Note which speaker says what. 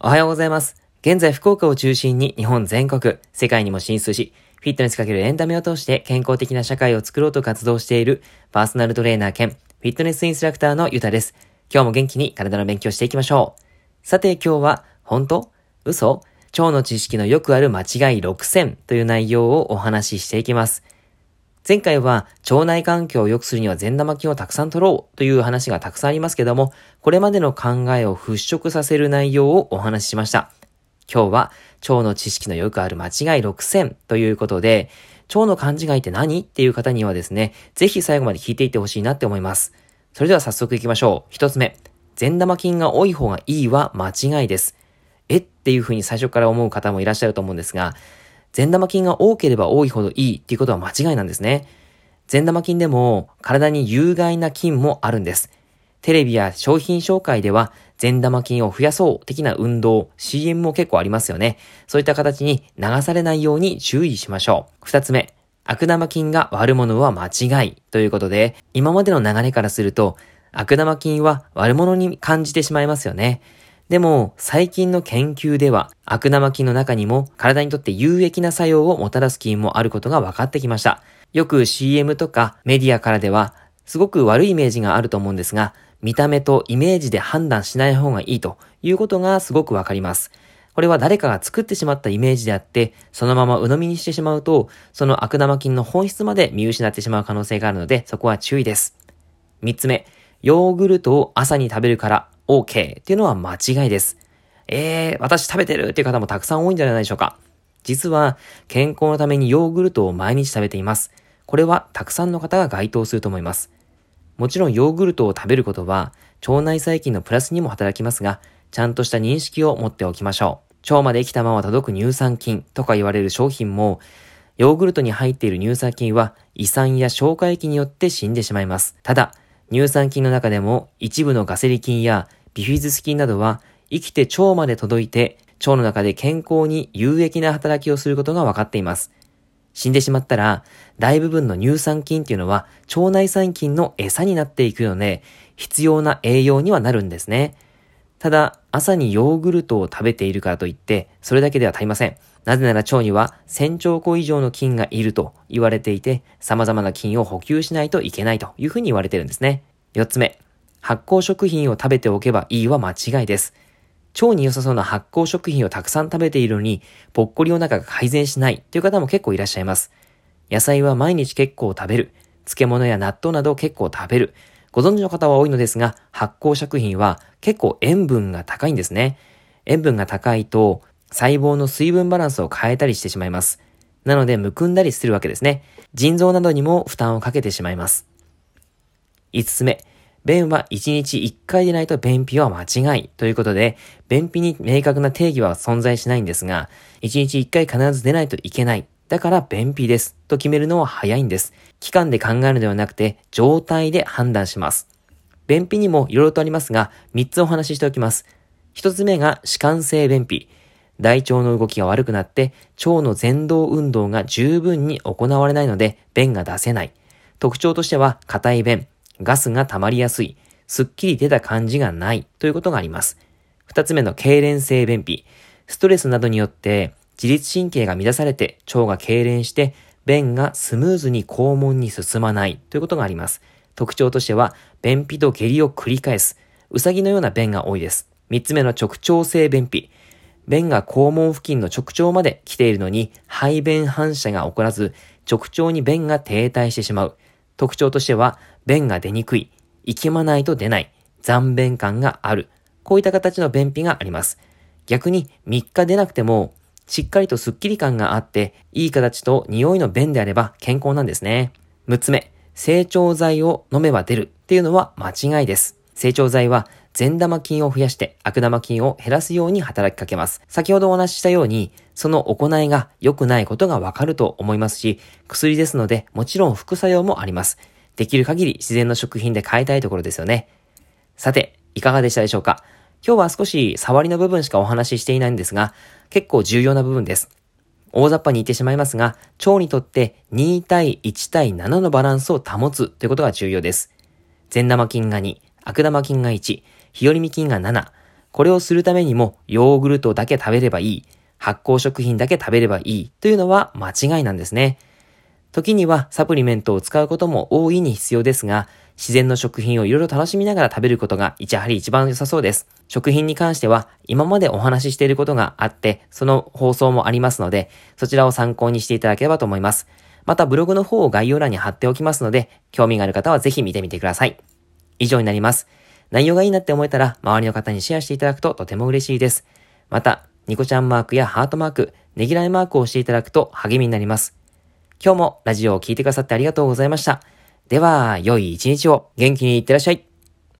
Speaker 1: おはようございます。現在福岡を中心に日本全国、世界にも進出し、フィットネスかけるエンタメを通して健康的な社会を作ろうと活動しているパーソナルトレーナー兼フィットネスインストラクターのゆたです。今日も元気に体の勉強していきましょう。さて今日は本当？嘘？腸の知識のよくある間違い6000という内容をお話ししていきます。前回は腸内環境を良くするには善玉菌をたくさん取ろうという話がたくさんありますけども、これまでの考えを払拭させる内容をお話ししました。今日は腸の知識のよくある間違い6000ということで、腸の勘違いって何？っていう方にはですね、ぜひ最後まで聞いていってほしいなって思います。それでは早速行きましょう。一つ目。善玉菌が多い方がいいは間違いです。え？っていうふうに最初から思う方もいらっしゃると思うんですが、善玉菌が多ければ多いほどいいっていうことは間違いなんですね。善玉菌でも体に有害な菌もあるんです。テレビや商品紹介では善玉菌を増やそう的な運動、CM も結構ありますよね。そういった形に流されないように注意しましょう。二つ目、悪玉菌が悪者は間違いということで、今までの流れからすると、悪玉菌は悪者に感じてしまいますよね。でも、最近の研究では、悪玉菌の中にも体にとって有益な作用をもたらす菌もあることが分かってきました。よく CM とかメディアからでは、すごく悪いイメージがあると思うんですが、見た目とイメージで判断しない方がいいということがすごくわかります。これは誰かが作ってしまったイメージであって、そのまま鵜呑みにしてしまうと、その悪玉菌の本質まで見失ってしまう可能性があるので、そこは注意です。三つ目、ヨーグルトを朝に食べるから OK っていうのは間違いです。えー、私食べてるっていう方もたくさん多いんじゃないでしょうか。実は、健康のためにヨーグルトを毎日食べています。これはたくさんの方が該当すると思います。もちろんヨーグルトを食べることは、腸内細菌のプラスにも働きますが、ちゃんとした認識を持っておきましょう。腸まで生きたまま届く乳酸菌とか言われる商品も、ヨーグルトに入っている乳酸菌は胃酸や消化液によって死んでしまいます。ただ、乳酸菌の中でも一部のガセリ菌やビフィズス菌などは生きて腸まで届いて腸の中で健康に有益な働きをすることが分かっています。死んでしまったら大部分の乳酸菌っていうのは腸内細菌の餌になっていくので必要な栄養にはなるんですね。ただ朝にヨーグルトを食べているからといってそれだけでは足りません。なぜなら腸には1000兆個以上の菌がいると言われていて、様々な菌を補給しないといけないというふうに言われてるんですね。4つ目、発酵食品を食べておけばいいは間違いです。腸に良さそうな発酵食品をたくさん食べているのに、ぽっこりお腹が改善しないという方も結構いらっしゃいます。野菜は毎日結構食べる。漬物や納豆など結構食べる。ご存知の方は多いのですが、発酵食品は結構塩分が高いんですね。塩分が高いと細胞の水分バランスを変えたりしてしまいます。なので、むくんだりするわけですね。腎臓などにも負担をかけてしまいます。5つ目。便は1日1回でないと便秘は間違いということで、便秘に明確な定義は存在しないんですが、1日1回必ず出ないといけない。だから便秘ですと決めるのは早いんです。期間で考えるのではなくて、状態で判断します。便秘にも色々とありますが、3つお話ししておきます。1つ目が弛緩性便秘。大腸の動きが悪くなって腸の前動運動が十分に行われないので便が出せない。特徴としては硬い便、ガスが溜まりやすい、すっきり出た感じがないということがあります。二つ目の痙攣性便秘。ストレスなどによって自律神経が乱されて腸が痙攣して便がスムーズに肛門に進まないということがあります。特徴としては便秘と下痢を繰り返す。うさぎのような便が多いです。三つ目の直腸性便秘。便が肛門付近の直腸まで来ているのに、排便反射が起こらず、直腸に便が停滞してしまう。特徴としては、便が出にくい、息まないと出ない、残便感がある。こういった形の便秘があります。逆に3日出なくても、しっかりとスッキリ感があって、いい形と匂いの便であれば健康なんですね。6つ目、成長剤を飲めば出るっていうのは間違いです。成長剤は善玉菌を増やして悪玉菌を減らすように働きかけます。先ほどお話ししたように、その行いが良くないことがわかると思いますし、薬ですので、もちろん副作用もあります。できる限り自然の食品で変えたいところですよね。さて、いかがでしたでしょうか？今日は少し触りの部分しかお話ししていないんですが、結構重要な部分です。大雑把に言ってしまいますが、腸にとって2対1対7のバランスを保つということが重要です。善玉菌が2、悪玉菌が1、日和見菌が7。これをするためにも、ヨーグルトだけ食べればいい、発酵食品だけ食べればいいというのは間違いなんですね。時にはサプリメントを使うことも大いに必要ですが、自然の食品をいろいろ楽しみながら食べることがやはり一番良さそうです。食品に関しては今までお話ししていることがあって、その放送もありますので、そちらを参考にしていただければと思います。またブログの方を概要欄に貼っておきますので、興味がある方はぜひ見てみてください。以上になります。内容がいいなって思えたら、周りの方にシェアしていただくととても嬉しいです。また、ニコちゃんマークやハートマーク、ねぎらいマークをしていただくと励みになります。今日もラジオを聴いてくださってありがとうございました。では、良い一日を元気にいってらっしゃい。